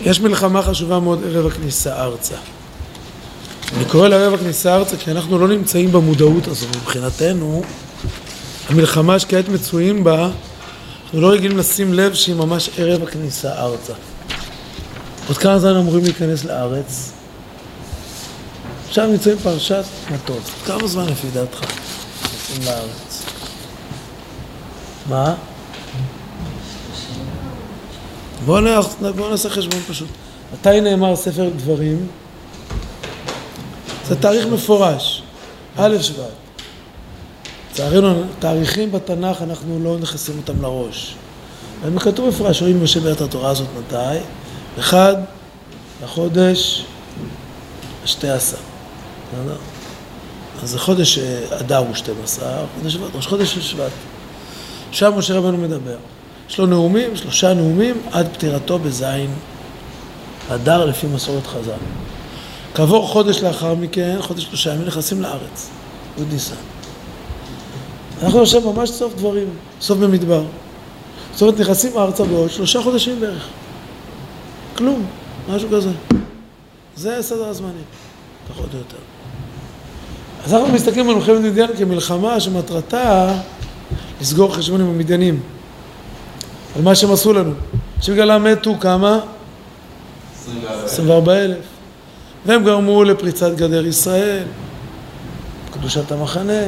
יש מלחמה חשובה מאוד ערב הכניסה ארצה. אני קורא לה ערב הכניסה ארצה כי אנחנו לא נמצאים במודעות הזו מבחינתנו. המלחמה שכעת מצויים בה, אנחנו לא רגילים לשים לב שהיא ממש ערב הכניסה ארצה. עוד כמה זמן אמורים להיכנס לארץ? עכשיו נמצאים פרשת מטוס. כמה זמן לפי דעתך נכנסים לארץ? מה? בואו בוא נעשה חשבון פשוט. מתי נאמר ספר דברים? זה תאריך מפורש, א' שבט. לצערנו, תאריכים בתנ"ך אנחנו לא נכנסים אותם לראש. הם כתוב מפורש, רואים משה בעת התורה הזאת מתי? אחד לחודש השתי עשר. אז זה חודש אדר הוא 12, חודש שבט, ראש חודש שבט. שם משה רבנו מדבר. יש לו נאומים, שלושה נאומים, עד פטירתו בזין אדר לפי מסורת חז"ל. כעבור חודש לאחר מכן, חודש שלושה ימים, נכנסים לארץ, י' ניסן. אנחנו עכשיו ממש סוף דברים, סוף במדבר. זאת אומרת, נכנסים ארצה בעוד שלושה חודשים בערך. כלום, משהו כזה. זה סדר הזמנים, פחות או יותר. אז אנחנו מסתכלים על מלחמת מדיין כמלחמה שמטרתה לסגור חשבון עם המדיינים. על מה שהם עשו לנו. שבגללם מתו כמה? 24 אלף. והם גרמו לפריצת גדר ישראל, קדושת המחנה.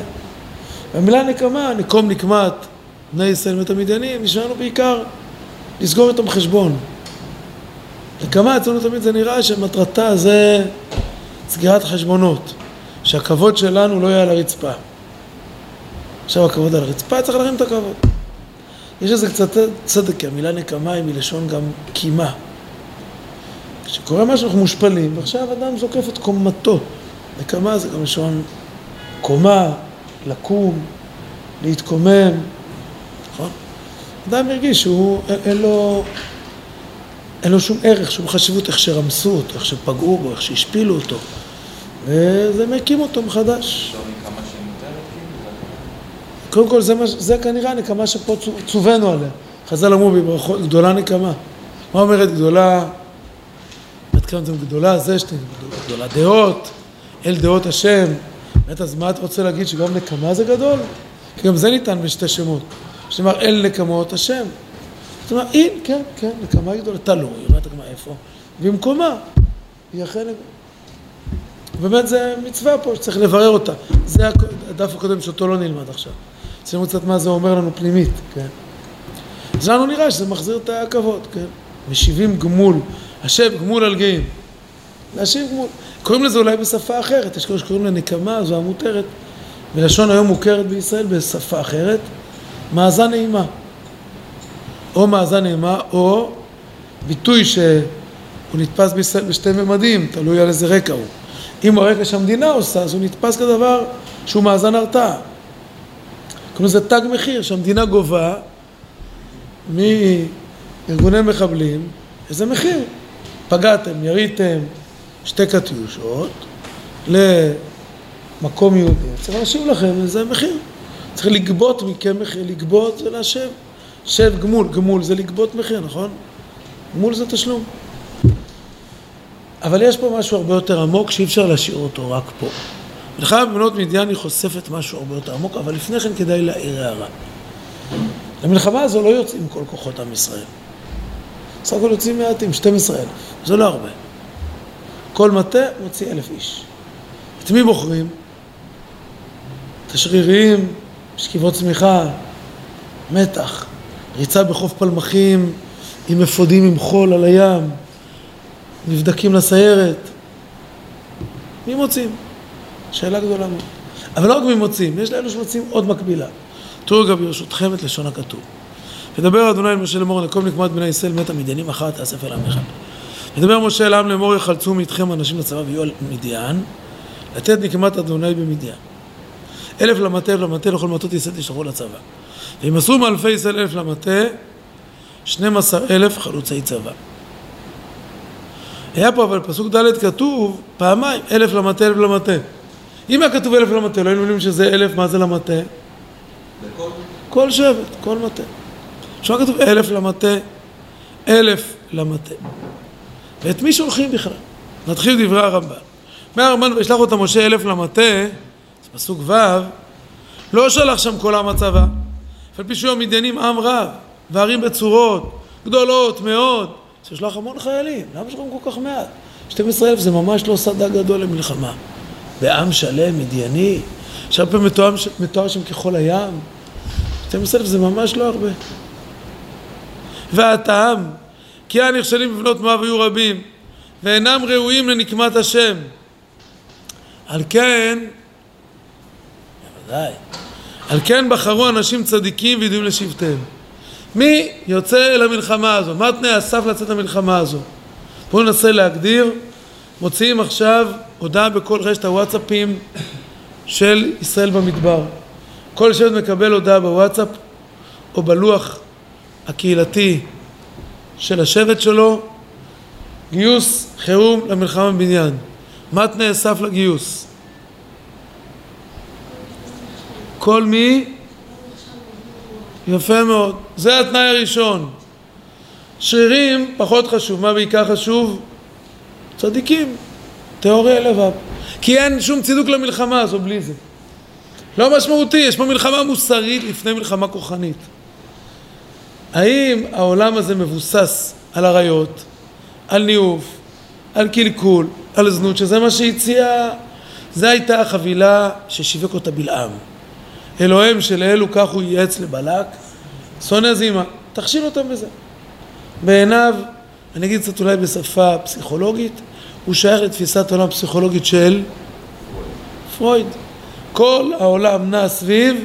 והמילה נקמה, נקום נקמת בני ישראל מת המדיינים, נשמענו בעיקר לסגור איתם חשבון. נקמה אצלנו תמיד זה נראה שמטרתה זה סגירת חשבונות, שהכבוד שלנו לא יהיה על הרצפה. עכשיו הכבוד על הרצפה, צריך להרים את הכבוד. יש איזה קצת צדק, כי המילה נקמה היא מלשון גם קימה. כשקורה משהו אנחנו מושפלים, ועכשיו אדם זוקף את קומתו. נקמה זה גם לשון קומה, לקום, להתקומם, נכון? אדם הרגיש שהוא, אין לו, אין לו שום ערך, שום חשיבות איך שרמסו אותו, איך שפגעו בו, איך שהשפילו אותו, וזה מקים אותו מחדש. קודם כל זה, זה כנראה הנקמה שפה צווינו עליה. חז"ל אמרו בברכות, גדולה נקמה. מה אומרת גדולה? עד כמה זה גדולה זה שאתם גדולה דעות, אל דעות השם. באמת, אז מה אתה רוצה להגיד שגם נקמה זה גדול? כי גם זה ניתן בשתי שמות. שאומר אל נקמות השם. זאת אומרת, אין, כן, כן, נקמה גדולה, תלוי, אומרת הגמרא איפה? במקומה. היא אכן... באמת זה מצווה פה שצריך לברר אותה. זה הדף הקודם שאותו לא נלמד עכשיו. שימו קצת מה זה אומר לנו פנימית, כן? אז לנו נראה שזה מחזיר את הכבוד, כן? משיבים גמול, השב גמול על גאים. להשיב גמול. קוראים לזה אולי בשפה אחרת, יש כאלה שקוראים לנקמה, זו המותרת. בלשון היום מוכרת בישראל בשפה אחרת, מאזן נעימה. או מאזן נעימה, או ביטוי שהוא נתפס בישראל בשתי ממדים, תלוי על איזה רקע הוא. אם הרקע שהמדינה עושה, אז הוא נתפס כדבר שהוא מאזן הרתעה. קוראים לזה תג מחיר שהמדינה גובה מארגוני מחבלים איזה מחיר. פגעתם, יריתם שתי קטיושות למקום יהודי, צריך להשיב לכם איזה מחיר. צריך לגבות מכם מחיר, לגבות זה להשב. שב גמול, גמול זה לגבות מחיר, נכון? גמול זה תשלום. אבל יש פה משהו הרבה יותר עמוק שאי אפשר להשאיר אותו רק פה. מלחמה בבנות מדיין היא חושפת משהו הרבה יותר עמוק, אבל לפני כן כדאי להעיר הערה. למלחמה הזו לא יוצאים כל כוחות עם ישראל. בסך הכל יוצאים מעטים, 12 אלף, זה לא הרבה. כל מטה מוציא אלף איש. את מי בוחרים? את השריריים, שכיבות צמיחה, מתח, ריצה בחוף פלמחים עם אפודים עם חול על הים, נבדקים לסיירת. מי מוצאים? שאלה גדולה מאוד. אבל לא רק מי מוצאים, יש לאלו שמוצאים עוד מקבילה. תראו גם ברשותכם את לשון הכתוב. ודבר אדוני אל משה לאמור נקום נקמת בני ישראל מת המדיינים אחר תאסף אל עמך. ודבר משה אל העם לאמור יחלצו מאיתכם אנשים לצבא ויהיו על מדיין לתת נקמת אדוני במדיין. אלף למטה אלף למטה לכל מטות ישראל תשלחו לצבא. וימסרו מאלפי ישראל אלף למטה שנים עשר אלף חלוצי צבא. היה פה אבל פסוק ד' כתוב פעמיים אלף למטה אלף למטה אם היה כתוב אלף למטה, לא היינו יודעים שזה אלף, מה זה למטה? כל שבט, כל מטה. שם כתוב אלף למטה, אלף למטה. ואת מי שולחים בכלל? נתחיל דברי הרמב"ן. מהרמב"ן וישלח אותה משה אלף למטה, זה פסוק ו', לא שלח שם כל עם הצבא. אף על פי שהיו המדיינים עם רב, וערים בצורות, גדולות מאוד, שישלח המון חיילים. למה שלחם כל כך מעט? 12 אלף זה ממש לא שדה גדול למלחמה. בעם שלם, מדייני, שהרבה מתואר, מתואר שם ככל הים. 12 אלף זה ממש לא הרבה. והטעם, כי הנכשלים בבנות מואב היו רבים, ואינם ראויים לנקמת השם. על כן, בוודאי, על כן בחרו אנשים צדיקים וידועים לשבטיהם. מי יוצא אל המלחמה הזו? מה תנאי הסף לצאת למלחמה הזו? בואו ננסה להגדיר. מוציאים עכשיו הודעה בכל רשת הוואטסאפים של ישראל במדבר. כל שבט מקבל הודעה בוואטסאפ או בלוח הקהילתי של השבט שלו, גיוס חירום למלחמה בבניין. מה תנאי הסף לגיוס? כל מי? יפה מאוד. זה התנאי הראשון. שרירים פחות חשוב. מה בעיקר חשוב? צדיקים. טהורי לבב. כי אין שום צידוק למלחמה הזו בלי זה. לא משמעותי, יש פה מלחמה מוסרית לפני מלחמה כוחנית. האם העולם הזה מבוסס על עריות, על ניאוף, על קלקול, על זנות, שזה מה שהציע, זו הייתה החבילה ששיווק אותה בלעם. אלוהים שלאלו כך הוא ייעץ לבלק, שונא זימה, תכשיל אותם בזה. בעיניו, אני אגיד קצת אולי בשפה פסיכולוגית, הוא שייך לתפיסת עולם פסיכולוגית של פרויד. כל העולם נע סביב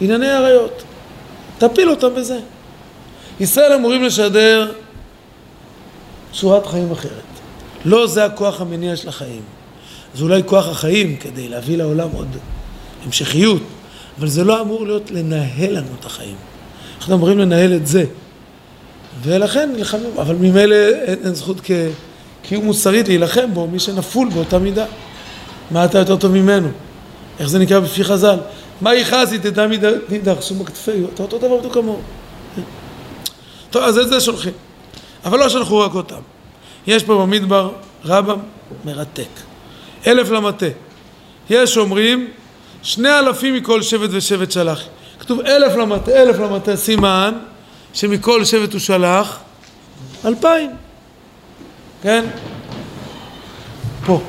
ענייני עריות. תפיל אותם בזה. ישראל אמורים לשדר צורת חיים אחרת. לא זה הכוח המניע של החיים. זה אולי כוח החיים כדי להביא לעולם עוד המשכיות, אבל זה לא אמור להיות לנהל לנו את החיים. אנחנו אמורים לנהל את זה. ולכן נלחמים, אבל ממילא אין, אין זכות כקיום מוסרית להילחם בו, מי שנפול באותה מידה. מה אתה יותר טוב ממנו? איך זה נקרא בפי חז"ל? מה יכעסי תדע מאידך שום בכתפי, אתה אותו דבר בדיוק כמוהו. טוב, אז את זה שולחים. אבל לא שלחו רק אותם. יש פה במדבר רבא מרתק. אלף למטה. יש אומרים שני אלפים מכל שבט ושבט שלח. כתוב אלף למטה, אלף למטה, סימן שמכל שבט הוא שלח אלפיים. כן? פה.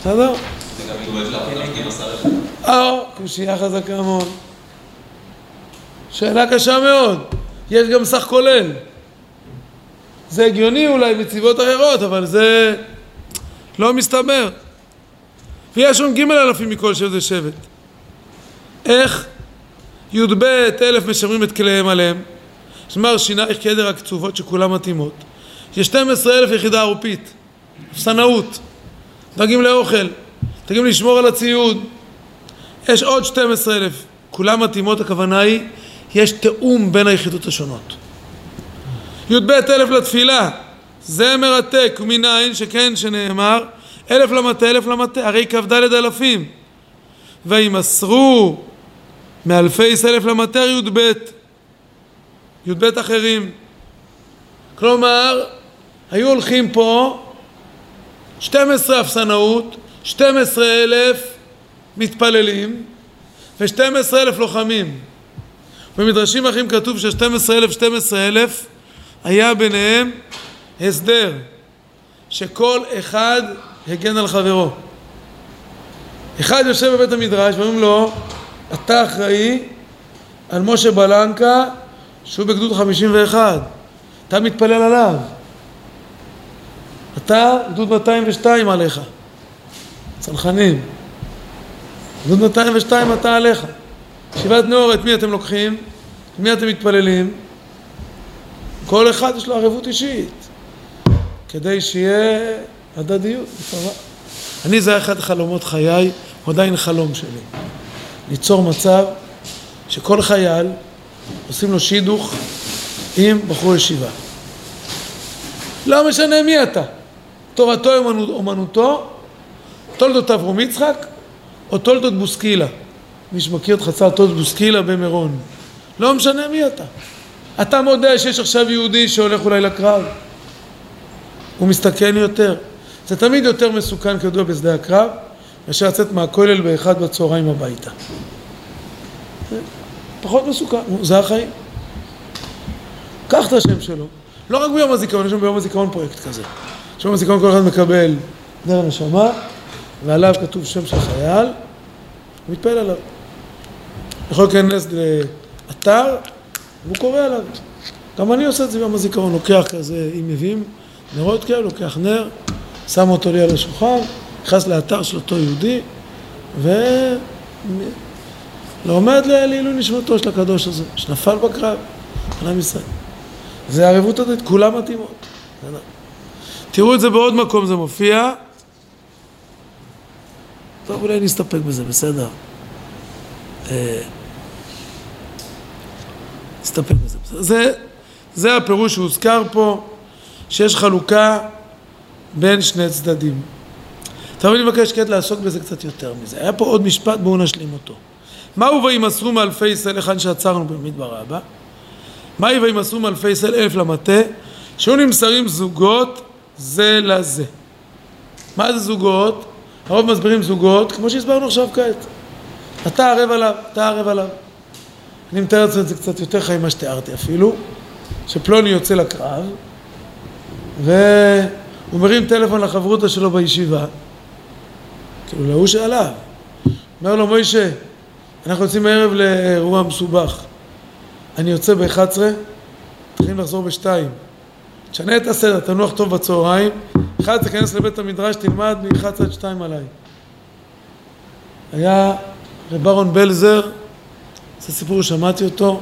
בסדר? אה, קושייה חזקה מאוד. שאלה קשה מאוד. יש גם סך כולל. זה הגיוני אולי מציבות אחרות, אבל זה לא מסתבר. ויש שם ג' אלפים מכל שבט ושבט. איך? י"ב אלף משמרים את כליהם עליהם. שמר שינייך כעדר הקצובות שכולן מתאימות. יש 12 אלף יחידה ערופית. אפסנאות. דואגים לאוכל. דואגים לשמור על הציוד. יש עוד 12 אלף. כולן מתאימות, הכוונה היא, יש תיאום בין היחידות השונות. י"ב אלף לתפילה. זה מרתק, ומנין שכן שנאמר אלף למטה, אלף למטה, הרי כ"ד אלפים. וימסרו מאלפי אלף למטה י"ב, י"ב אחרים. כלומר, היו הולכים פה 12 אפסנאות, 12 אלף מתפללים ו-12 אלף לוחמים. במדרשים אחרים כתוב ש-12 אלף, 12 אלף היה ביניהם הסדר שכל אחד הגן על חברו. אחד יושב בבית המדרש ואומרים לו, אתה אחראי על משה בלנקה שהוא בגדוד 51, אתה מתפלל עליו. אתה גדוד 202 עליך, צנחנים. גדוד 202 אתה עליך. ישיבת נאור, את מי אתם לוקחים? את מי אתם מתפללים? כל אחד יש לו ערבות אישית, כדי שיהיה הדדיות. אני, זה היה אחד חלומות חיי, הוא עדיין חלום שלי. ליצור מצב שכל חייל עושים לו שידוך עם בחור ישיבה. לא משנה מי אתה, תורתו אומנותו, תולדות אברום יצחק או תולדות בוסקילה. מי שמכיר את חצר תולדות בוסקילה במירון. לא משנה מי אתה. אתה מודה שיש עכשיו יהודי שהולך אולי לקרב. הוא מסתכן יותר. זה תמיד יותר מסוכן כידוע בשדה הקרב, מאשר לצאת מהכולל באחד בצהריים הביתה. פחות מסוכן, זה החיים. קח את השם שלו. לא רק ביום הזיכרון, יש לנו ביום הזיכרון פרויקט כזה. ביום הזיכרון כל אחד מקבל נר נשמה, ועליו כתוב שם של חייל, ומתפעל עליו. יכול להיכנס לאתר, והוא קורא עליו. גם אני עושה את זה ביום הזיכרון, לוקח כזה, אם מביאים נרות כאלה, לוקח נר, שם אותו לי על השולחן, נכנס לאתר של אותו יהודי, ולומד לעילוי נשמתו של הקדוש הזה, שנפל בקרב, על עם ישראל. זה ערבות הדתית, כולם מתאימות. תראו את זה בעוד מקום, זה מופיע. טוב, אולי נסתפק בזה, בסדר. אה, נסתפק בזה. זה, זה הפירוש שהוזכר פה, שיש חלוקה בין שני צדדים. עכשיו אני מבקש כעת לעסוק בזה קצת יותר מזה. היה פה עוד משפט, בואו נשלים אותו. מהו וימסרו מאלפי ישראל, היכן שעצרנו במדבר רבה? מהי וימסרו מאלפי ישראל אלף למטה? שהיו נמסרים זוגות זה לזה. מה זה זוגות? הרוב מסבירים זוגות, כמו שהסברנו עכשיו כעת. אתה ערב עליו, אתה ערב עליו. אני מתאר את זה קצת יותר חי ממה שתיארתי אפילו, שפלוני יוצא לקרב, והוא מרים טלפון לחברותא שלו בישיבה, כאילו להוא שעליו. אומר לו, מוישה, אנחנו יוצאים הערב לאירוע מסובך. אני יוצא ב-11, צריכים לחזור ב-2. תשנה את הסדר, תנוח טוב בצהריים, אחד תיכנס לבית המדרש, תלמד מ-11 עד 2 עליי. היה רב אהרון בלזר, זה סיפור שמעתי אותו,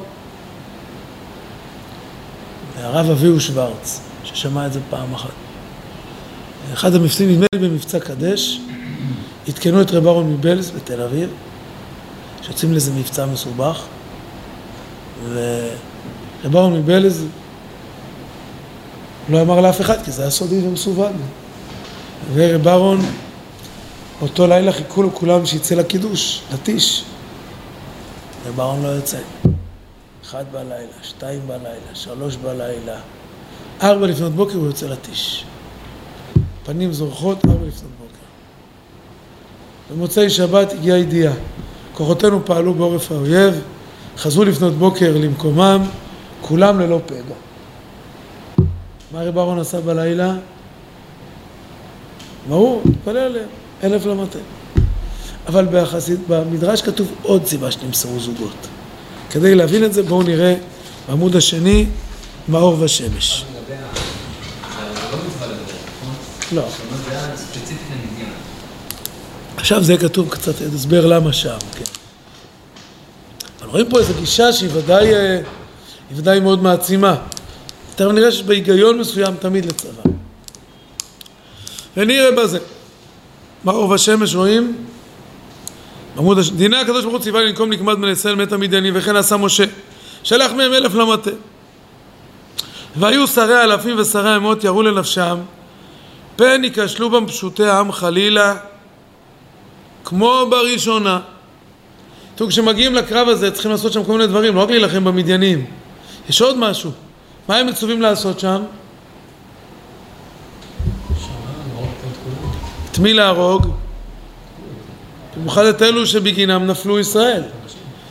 והרב אביהו שוורץ, ששמע את זה פעם אחת. אחד המבצעים, נדמה לי במבצע קדש, עדכנו את רב אהרון מבלז בתל אביב, שיוצאים לאיזה מבצע מסובך, ורב אהרון מבלז לא אמר לאף אחד, כי זה היה סודי ומסווג. ורב אהרון, אותו לילה חיכו לו כולם שיצא לקידוש, לטיש. רב אהרון לא יוצא. אחד בלילה, שתיים בלילה, שלוש בלילה, ארבע לפנות בוקר הוא יוצא לטיש. פנים זורחות, ארבע לפנות בוקר. במוצאי שבת הגיעה ידיעה. כוחותינו פעלו בעורף האויב, חזרו לפנות בוקר למקומם, כולם ללא פגע. מה רב אהרון עשה בלילה? ברור, התפלל עליהם, אלף למטה. אבל בחסיד, במדרש כתוב עוד סיבה שנמסרו זוגות. כדי להבין את זה בואו נראה בעמוד השני, מאור ושמש. לא. עכשיו זה כתוב קצת, הסבר למה שם, כן. אבל רואים פה איזו גישה שהיא ודאי, אה, היא ודאי מאוד מעצימה. תכף נראה שיש בהיגיון מסוים תמיד לצבא. ונראה בזה. מאור ושמש רואים? עמוד הש... דיני הקדוש ברוך הוא ציווה לנקום נקמת בני ישראל מת המדיינים וכן עשה משה שלח מהם אלף למטה והיו שרי אלפים ושרי אמות יראו לנפשם פן ייכשלו בם פשוטי העם חלילה כמו בראשונה תראו כשמגיעים לקרב הזה צריכים לעשות שם כל מיני דברים לא רק להילחם במדיינים יש עוד משהו מה הם מצווים לעשות שם? את מי להרוג? במיוחד את אלו שבגינם נפלו ישראל.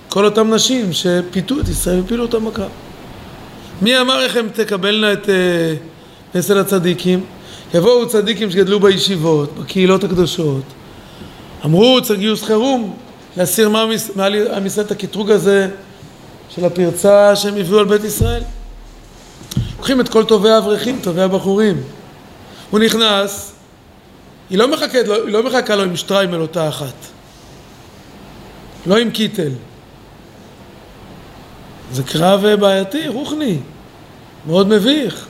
כל אותם נשים שפיתו את ישראל והפילו אותם בקרב. מי אמר איך הם תקבלנה את פסל אה, הצדיקים? יבואו צדיקים שגדלו בישיבות, בקהילות הקדושות. אמרו, צריך גיוס חירום, להסיר מעל עם ישראל את הקטרוג הזה של הפרצה שהם הביאו על בית ישראל. לוקחים את כל טובי האברכים, טובי הבחורים. הוא נכנס, היא לא מחכה, היא לא מחכה לו עם שטריימל אותה אחת. לא עם קיטל. זה קרב בעייתי, רוחני, מאוד מביך.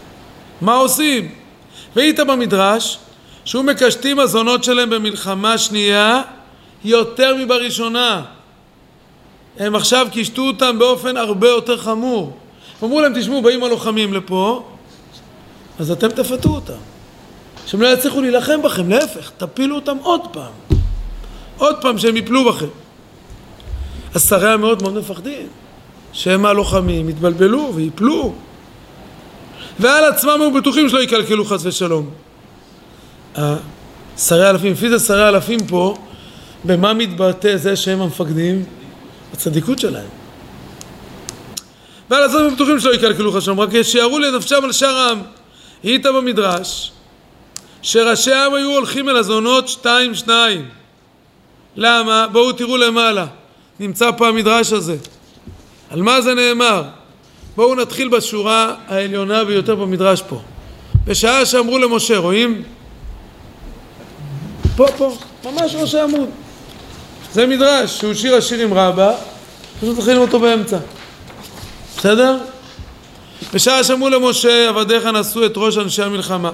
מה עושים? והיית במדרש שהוא מקשטים הזונות שלהם במלחמה שנייה יותר מבראשונה. הם עכשיו קישטו אותם באופן הרבה יותר חמור. אמרו להם, תשמעו, באים הלוחמים לפה, אז אתם תפתו אותם. שהם לא יצליחו להילחם בכם, להפך, תפילו אותם עוד פעם. עוד פעם שהם יפלו בכם. אז שרי המאוד מאוד מפחדים, שהם הלוחמים יתבלבלו ויפלו ועל עצמם היו בטוחים שלא יקלקלו חס ושלום. שרי אלפים, לפי זה שרי אלפים פה, במה מתבטא זה שהם המפקדים? הצדיקות שלהם. ועל עצמם היו בטוחים שלא יקלקלו חס ושלום, רק שיערו לנפשם על שאר העם. היית במדרש שראשי העם היו הולכים אל הזונות שתיים שניים. למה? בואו תראו למעלה. נמצא פה המדרש הזה. על מה זה נאמר? בואו נתחיל בשורה העליונה ביותר במדרש פה. בשעה שאמרו למשה, רואים? פה, פה, ממש ראש העמוד. זה מדרש שהוא שיר השיר עם רבה, פשוט מתחילים אותו באמצע. בסדר? בשעה שאמרו למשה, עבדיך נשאו את ראש אנשי המלחמה,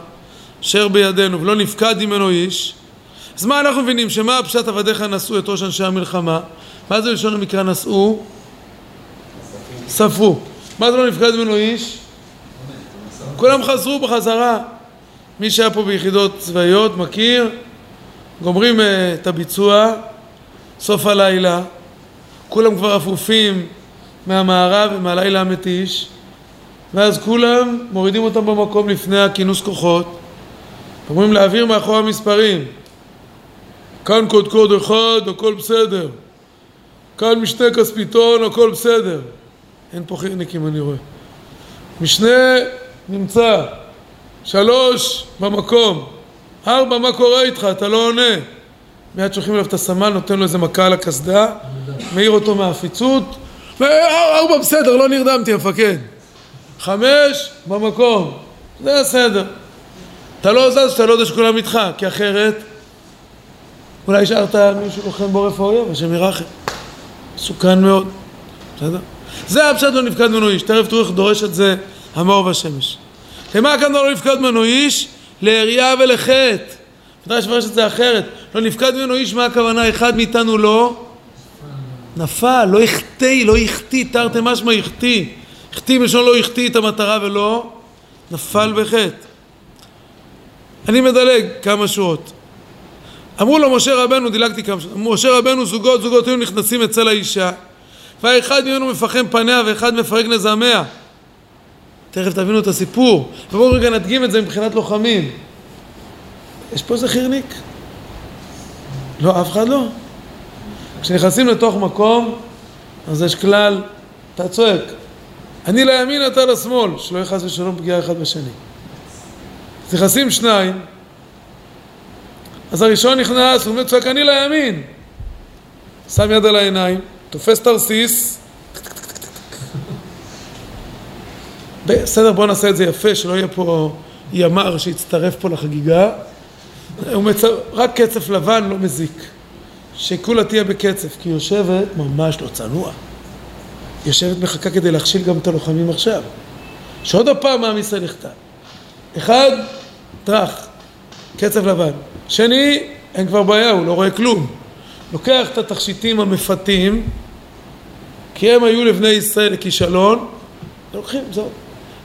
אשר בידינו, ולא נפקד ממנו איש. אז מה אנחנו מבינים? שמה הפשט עבדיך נשאו את ראש אנשי המלחמה? מה זה לשון המקרא נשאו? ספרו. מה זה לא נפקד ממנו איש? כולם חזרו בחזרה. מי שהיה פה ביחידות צבאיות מכיר, גומרים uh, את הביצוע, סוף הלילה, כולם כבר אפופים מהמערב ומהלילה המתיש, ואז כולם מורידים אותם במקום לפני הכינוס כוחות, אומרים להעביר מאחורי המספרים. כאן קודקוד אחד, הכל בסדר. כאן משנה כספיתון, הכל בסדר. אין פה חירניקים אני רואה. משנה נמצא, שלוש במקום, ארבע מה קורה איתך? אתה לא עונה. מיד שולחים אליו את הסמל, נותן לו איזה מכה על הקסדה, מעיר אותו מהעפיצות, ארבע בסדר, לא נרדמתי המפקד. חמש במקום, זה הסדר. אתה לא זז, אתה לא יודע שכולם איתך, כי אחרת אולי השארת מישהו לוחם בעורף האויב, השם ירחם. מסוכן מאוד, בסדר? זה הפשט לא נפקד ממנו איש, תכף תראו איך דורש את זה המאור והשמש. למה כאן לא נפקד ממנו איש? לעריה ולחטא. מדרש מפרש את זה אחרת. לא נפקד ממנו איש, מה הכוונה? אחד מאיתנו לא נפל, לא החטיא, לא החטיא, תרתי משמע החטיא. החטיא מלשון לא החטיא את המטרה ולא נפל בחטא. אני מדלג כמה שורות. אמרו לו משה רבנו, דילגתי כמה שורות, משה רבנו זוגות זוגות היו נכנסים אצל האישה והאחד ממנו מפחם פניה ואחד מפרק נזמיה. תכף תבינו את הסיפור. ובואו רגע נדגים את זה מבחינת לוחמים. יש פה איזה חירניק? לא, אף אחד לא. כשנכנסים לתוך מקום, אז יש כלל, אתה צועק, אני לימין, אתה לשמאל, שלא יהיה חס ושלום פגיעה אחד בשני. אז נכנסים שניים, אז הראשון נכנס, הוא אומר, צועק, אני לימין. שם יד על העיניים, תופס תרסיס, בסדר, בואו נעשה את זה יפה, שלא יהיה פה ימ"ר שיצטרף פה לחגיגה. מצ... רק קצף לבן לא מזיק. שכולה תהיה בקצף, כי יושבת ממש לא צנוע. יושבת מחכה כדי להכשיל גם את הלוחמים עכשיו. שעוד הפעם מעם ישראל נכתב. אחד, טראח, קצף לבן. שני, אין כבר בעיה, הוא לא רואה כלום. לוקח את התכשיטים המפתים, כי הם היו לבני ישראל לכישלון, לוקחים, זהו.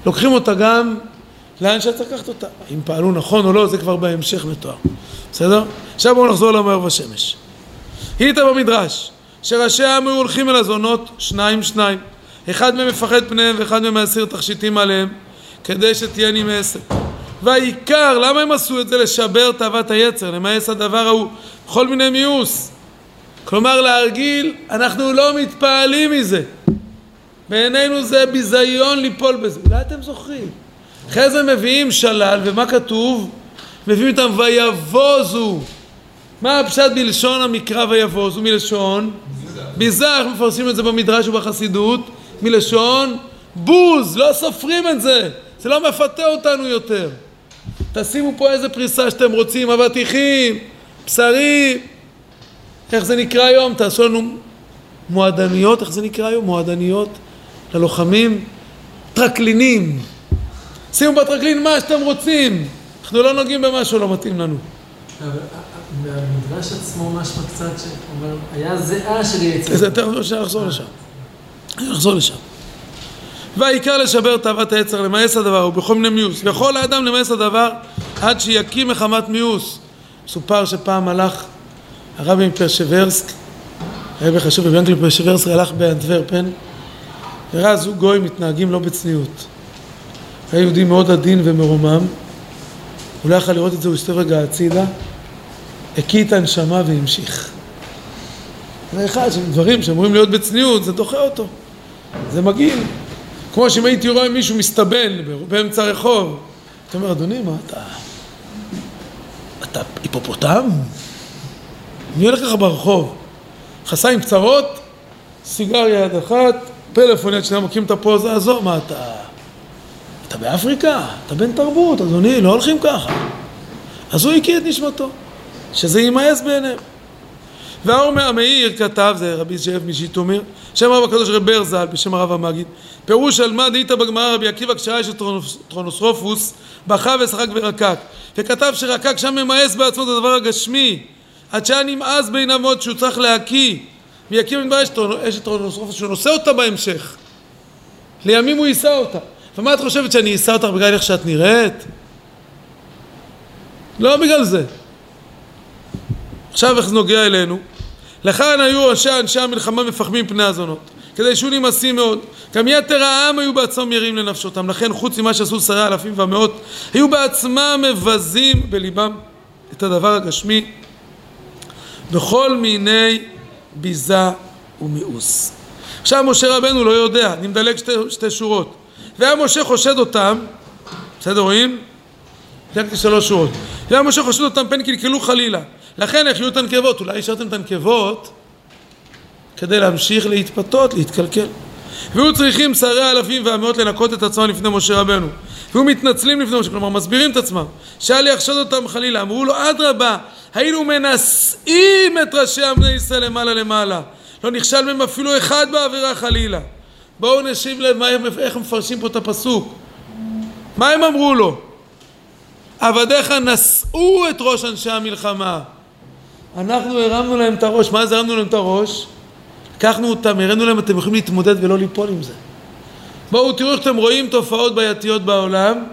לוקחים אותה גם לאן שאת לקחת אותה. אם פעלו נכון או לא, זה כבר בהמשך מתואר. בסדר? עכשיו בואו נחזור למאור בשמש. היית במדרש, שראשי העם היו הולכים אל הזונות שניים שניים. אחד מהם מפחד פניהם ואחד מהם מסיר תכשיטים עליהם, כדי שתהייני מעשר. והעיקר, למה הם עשו את זה? לשבר תאוות היצר, למאס הדבר ההוא, בכל מיני מיאוס. כלומר להרגיל, אנחנו לא מתפעלים מזה. בעינינו זה ביזיון ליפול בזה. אולי אתם זוכרים. אחרי זה מביאים שלל, ומה כתוב? מביאים איתם ויבוזו. מה הפשט בלשון המקרא ויבוזו? מלשון? ביזה, איך מפרשים את זה במדרש ובחסידות? מלשון בוז, לא סופרים את זה. זה לא מפתה אותנו יותר. תשימו פה איזה פריסה שאתם רוצים, אבטיחים, בשרי, איך זה נקרא היום? תעשו לנו מועדניות, איך זה נקרא היום? מועדניות ללוחמים? טרקלינים. שימו בטרקלין מה שאתם רוצים. אנחנו לא נוגעים במשהו לא מתאים לנו. במדרש עצמו משמע קצת שאומר, היה זיעה של יצר. זה תכף נחזור לשם. נחזור לשם. והעיקר לשבר תאוות היצר, למאס הדבר, ובכל מיני מיוס. ויכול האדם למאס הדבר עד שיקים מחמת מיוס. סופר שפעם הלך הרבי מפרשברסק, הרבי חשוב רבי ינקל מפרשברסק הלך באנטוורפן, וראה זוג גוי מתנהגים לא בצניעות. היה יהודי מאוד עדין ומרומם, הוא לא יכל לראות את זה, הוא הסתובב רגע הצידה, הקיא את הנשמה והמשיך. זה אחד, דברים שאמורים להיות בצניעות, זה דוחה אותו. זה מגעיל. כמו שאם הייתי רואה מישהו מסתבן באמצע הרחוב, אתה אומר, אדוני, מה אתה... אתה היפופוטם? מי הולך ככה ברחוב? חסיים קצרות, סיגריה יד אחת, פלאפון יד שנייה, מקים את הפוזה הזו, מה אתה... אתה באפריקה? אתה בן תרבות, אדוני, לא הולכים ככה. אז הוא הקיא את נשמתו, שזה יימאס בעיניהם. והאור מהמאיר כתב, זה רבי זאב מז'יטומיר, שם רב הקדוש רב בר ז"ל, בשם הרב המגיד, פירוש על מה דהית בגמרא רבי עקיבא כשהיה של טרונוסרופוס, בכה ושחק ורקק, וכתב שרקק שם ממאס בעצמו את הדבר הגשמי, עד שהיה נמאס בעיניו מאוד שהוא צריך להקיא, ויקים מדבר אשת טרונוסרופוס שהוא נושא אותה בהמשך, לימים הוא יישא אותה. ומה את חושבת שאני אשא אותך בגלל איך שאת נראית? לא בגלל זה. עכשיו איך זה נוגע אלינו? לכאן היו אנשי אנשי המלחמה מפחמים פני הזונות כדי שהוא נמאסים מאוד גם יתר העם היו בעצמם ירים לנפשותם לכן חוץ ממה שעשו שרי האלפים והמאות היו בעצמם מבזים בליבם את הדבר הגשמי בכל מיני ביזה ומיאוס עכשיו משה רבנו לא יודע, אני מדלג שתי, שתי שורות והיה משה חושד אותם בסדר רואים? דילגתי שלוש שורות והיה משה חושד אותם פן קלקלו חלילה לכן החיו את הנקבות, אולי השארתם את הנקבות כדי להמשיך להתפתות, להתקלקל. והיו צריכים שרי האלפים והמאות לנקות את עצמם לפני משה רבנו. והיו מתנצלים לפני משה, כלומר מסבירים את עצמם. שהיה ליחשוד אותם חלילה, אמרו לו אדרבה, היינו מנשאים את ראשי בני ישראל למעלה למעלה. לא נכשל מהם אפילו אחד בעבירה חלילה. בואו נשיב לב איך מפרשים פה את הפסוק. מה הם אמרו לו? עבדיך נשאו את ראש אנשי המלחמה. אנחנו הרמנו להם את הראש. מה זה הרמנו להם את הראש? לקחנו אותם, הראינו להם, אתם יכולים להתמודד ולא ליפול עם זה. בואו תראו איך אתם רואים תופעות בעייתיות בעולם,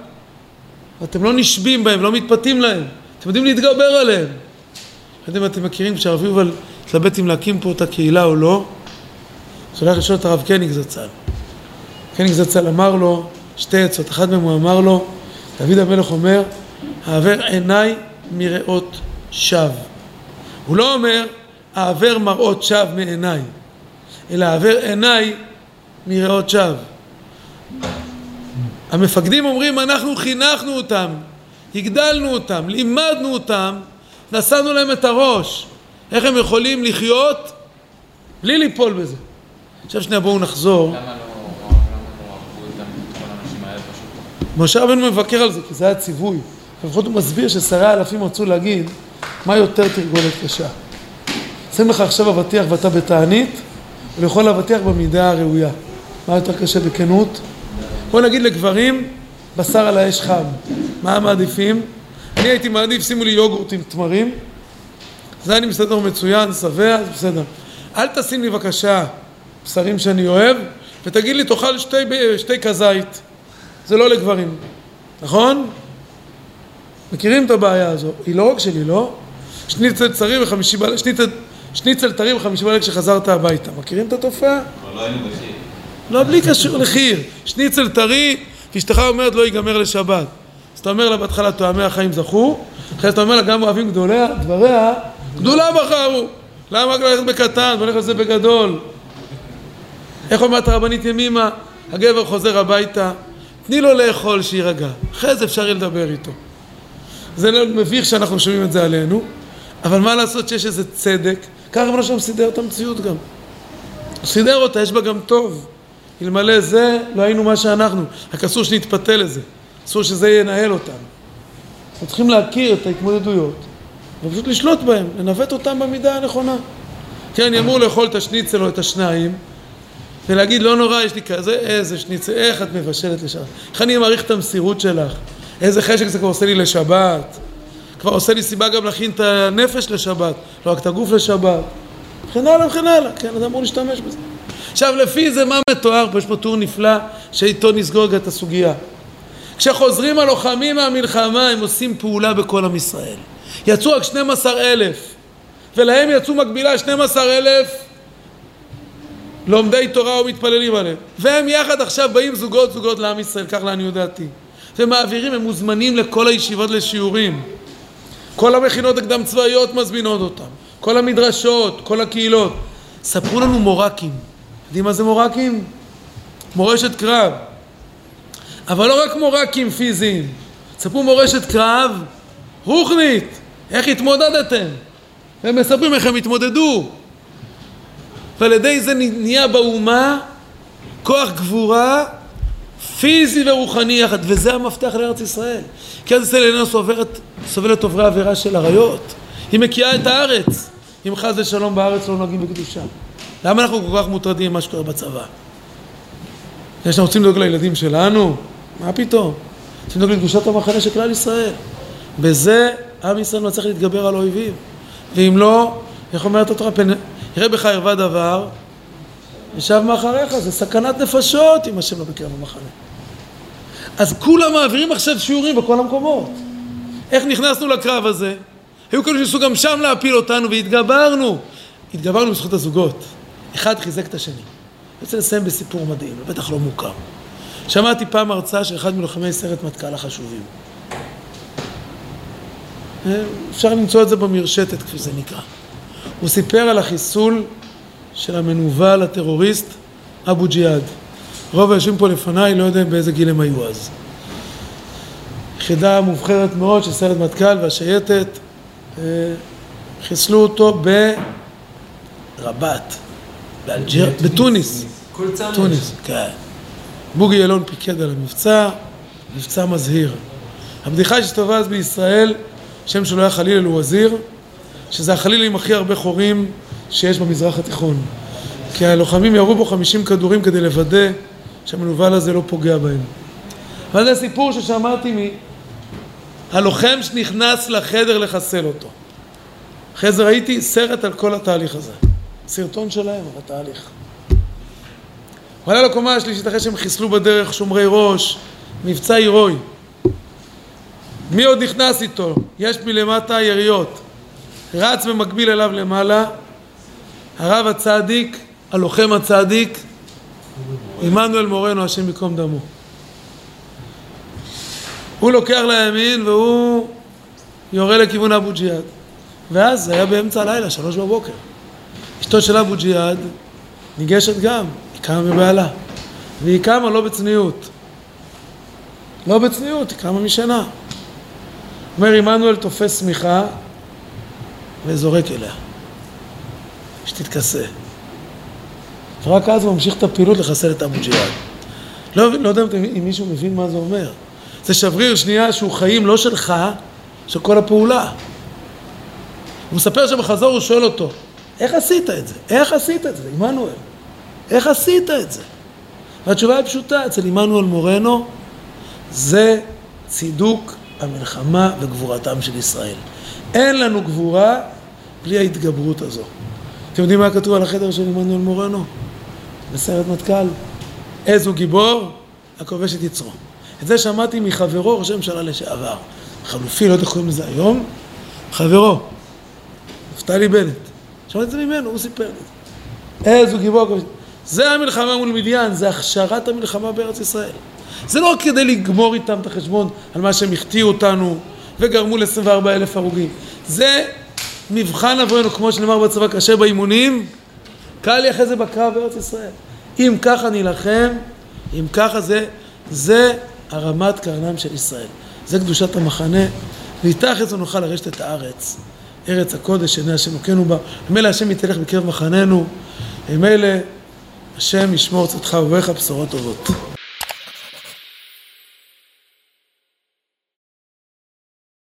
ואתם לא נשבים בהם, לא מתפתים להם. אתם יודעים להתגבר עליהם. לא יודע אם אתם מכירים, כשהרב יובל התלבט אם להקים פה את הקהילה או לא, אז הולך לשאול את הרב קניג זצ"ל. קניג זצ"ל אמר לו שתי עצות, אחד מהם הוא אמר לו, דוד המלך אומר, העבר עיניי מראות שווא. הוא לא אומר, העבר מראות שווא מעיניי, אלא העבר עיניי מראות שווא. המפקדים אומרים, אנחנו חינכנו אותם, הגדלנו אותם, לימדנו אותם, נשאנו להם את הראש. איך הם יכולים לחיות בלי ליפול בזה? עכשיו שנייה בואו נחזור. לא, לא משה רבנו מבקר על זה, כי זה היה ציווי. לפחות הוא מסביר ששרי האלפים רצו להגיד מה יותר תרגולת קשה. שים לך עכשיו אבטיח ואתה בתענית, ולאכול אבטיח במידה הראויה. מה יותר קשה בכנות? בוא נגיד לגברים, בשר על האש חם. מה מעדיפים? אני הייתי מעדיף, שימו לי יוגורט עם תמרים, זה אני מסתדר מצוין, שבע, בסדר. אל תשים לי בבקשה בשרים שאני אוהב, ותגיד לי, תאכל שתי, שתי כזית. זה לא לגברים, נכון? מכירים את הבעיה הזו, היא לא רק שלי, לא? שניצל צרי וחמישי בלילה, שניצל, שניצל טרי וחמישי בלילה כשחזרת הביתה, מכירים את התופעה? אבל לא היינו בחיר. לא, בלי קשור לחיר. שניצל טרי, ואשתך אומרת לא ייגמר לשבת. אתה אומר לה בהתחלה תואמי החיים זכו, אחרי זה אתה אומר לה גם אוהבים גדוליה, דבריה, גדולה בחרו. למה רק ללכת בקטן, והולך לזה בגדול? איך אומרת הרבנית ימימה? הגבר חוזר הביתה, תני לו לאכול שיירגע, אחרי זה אפשר יהיה לדבר איתו. זה לא מביך שאנחנו שומעים את זה עלינו, אבל מה לעשות שיש איזה צדק? ככה רבנו שם סידר את המציאות גם. סידר אותה, יש בה גם טוב. אלמלא זה, לא היינו מה שאנחנו. רק אסור שנתפתה לזה. אסור שזה ינהל אותנו. אנחנו צריכים להכיר את ההתמודדויות, ופשוט לשלוט בהם, לנווט אותם במידה הנכונה. כן, אני אמור לאכול את השניצל או את השניים, ולהגיד, לא נורא, יש לי כזה, איזה שניצל, איך את מבשלת לשבת? איך אני מעריך את המסירות שלך? איזה חשק זה כבר עושה לי לשבת. כבר עושה לי סיבה גם להכין את הנפש לשבת, לא רק את הגוף לשבת. וכן הלאה וכן הלאה, כן, אדם אמור להשתמש בזה. עכשיו, לפי זה מה מתואר פה? יש פה טור נפלא שאיתו נסגור את הסוגיה. כשחוזרים הלוחמים מהמלחמה, הם עושים פעולה בכל עם ישראל. יצאו רק 12 אלף, ולהם יצאו מקבילה 12 אלף לומדי תורה ומתפללים עליהם. והם יחד עכשיו באים זוגות זוגות לעם ישראל, כך לעניות דעתי. ומעבירים, הם מוזמנים לכל הישיבות לשיעורים. כל המכינות הקדם צבאיות מזמינות אותם. כל המדרשות, כל הקהילות. ספרו לנו מורקים. יודעים מה זה מורקים? מורשת קרב. אבל לא רק מורקים פיזיים. ספרו מורשת קרב רוחנית. איך התמודדתם? הם מספרים איך הם התמודדו. ועל ידי זה נהיה באומה כוח גבורה פיזי ורוחני יחד, וזה המפתח לארץ ישראל. כי ארץ ישראל איננה סובלת, סובלת עוברי עבירה של עריות. היא מקיאה את הארץ. אם חס ושלום בארץ לא נוהגים בקדושה. למה אנחנו כל כך מוטרדים ממה שקורה בצבא? יש לנו רוצים לדאוג לילדים שלנו? מה פתאום? רוצים לדאוג לקדושת המחנה של כלל ישראל. בזה עם ישראל מצליח להתגבר על אויבים. ואם לא, איך אומרת התורה? פן... יראה בך ערווה דבר, ישב מאחריך, זה סכנת נפשות אם השם לא בקרב המחנה. אז כולם מעבירים עכשיו שיעורים בכל המקומות. איך נכנסנו לקרב הזה? היו כאלה שניסו גם שם להפיל אותנו והתגברנו. התגברנו בזכות הזוגות. אחד חיזק את השני. אני רוצה לסיים בסיפור מדהים, בטח לא מוכר. שמעתי פעם הרצאה של אחד מלוחמי סרט מטכ"ל החשובים. אפשר למצוא את זה במרשתת, כפי זה נקרא. הוא סיפר על החיסול של המנוול הטרוריסט אבו ג'יהאד. רוב היושבים פה לפניי לא יודעים באיזה גיל הם היו אז. יחידה מובחרת מאוד של סרט מטכ"ל והשייטת אה, חיסלו אותו ברבת, באלג'יר, בתוניס. כל צה"ל תוניס, כן. בוגי יעלון פיקד על המבצע, מבצע מזהיר. הבדיחה שהסתובבה אז בישראל, שם שלו היה חליל אל-וזיר, שזה החליל עם הכי הרבה חורים שיש במזרח התיכון. כי הלוחמים ירו בו 50 כדורים כדי לוודא שהמנוול הזה לא פוגע בהם. אבל זה סיפור ששמעתי מ... הלוחם שנכנס לחדר לחסל אותו. אחרי זה ראיתי סרט על כל התהליך הזה. סרטון שלהם על התהליך. הוא עלה לקומה השלישית אחרי שהם חיסלו בדרך שומרי ראש, מבצע הירואי. מי עוד נכנס איתו? יש מלמטה יריות. רץ במקביל אליו למעלה, הרב הצדיק, הלוחם הצדיק, עמנואל מורנו, השם ייקום דמו. הוא לוקח לימין והוא יורה לכיוון אבו ג'יהאד. ואז זה היה באמצע הלילה, שלוש בבוקר. אשתו של אבו ג'יהאד ניגשת גם, קמה מבעלה. והיא קמה לא בצניעות. לא בצניעות, היא קמה משנה. אומר עמנואל תופס שמיכה וזורק אליה. שתתכסה. ורק אז הוא ממשיך את הפעילות לחסל את אבו ג'יהאד. לא, לא יודע אם מישהו מבין מה זה אומר. זה שבריר שנייה שהוא חיים לא שלך, של כל הפעולה. הוא מספר שבחזור הוא שואל אותו, איך עשית את זה? איך עשית את זה, עמנואל? איך עשית את זה? והתשובה היא פשוטה, אצל עמנואל מורנו זה צידוק המלחמה וגבורתם של ישראל. אין לנו גבורה בלי ההתגברות הזו. אתם יודעים מה כתוב על החדר של עמנואל מורנו? בסרט מטכ"ל. איזו גיבור? הכובש את יצרו. את זה שמעתי מחברו, ראש הממשלה לשעבר. חלופי, לא יודע איך קוראים לזה היום, חברו, נפתלי בנט. שמעתי את זה ממנו, הוא סיפר לי. איזו גיבור. זה המלחמה מול מדיין, זה הכשרת המלחמה בארץ ישראל. זה לא רק כדי לגמור איתם את החשבון על מה שהם החטיאו אותנו וגרמו ל-24 אלף הרוגים. זה מבחן עבורנו, כמו שנאמר בצבא, קשה באימונים, קל לי אחרי זה בקרב בארץ ישראל. אם ככה נילחם, אם ככה זה, זה הרמת קרנם של ישראל. זה קדושת המחנה, ואיתך איזו נוכל לרשת את הארץ. ארץ הקודש, עיני השם מוכנו בה. ממילא השם יתהלך בקרב מחננו. ממילא השם ישמור צאתך ובואך בשורות טובות.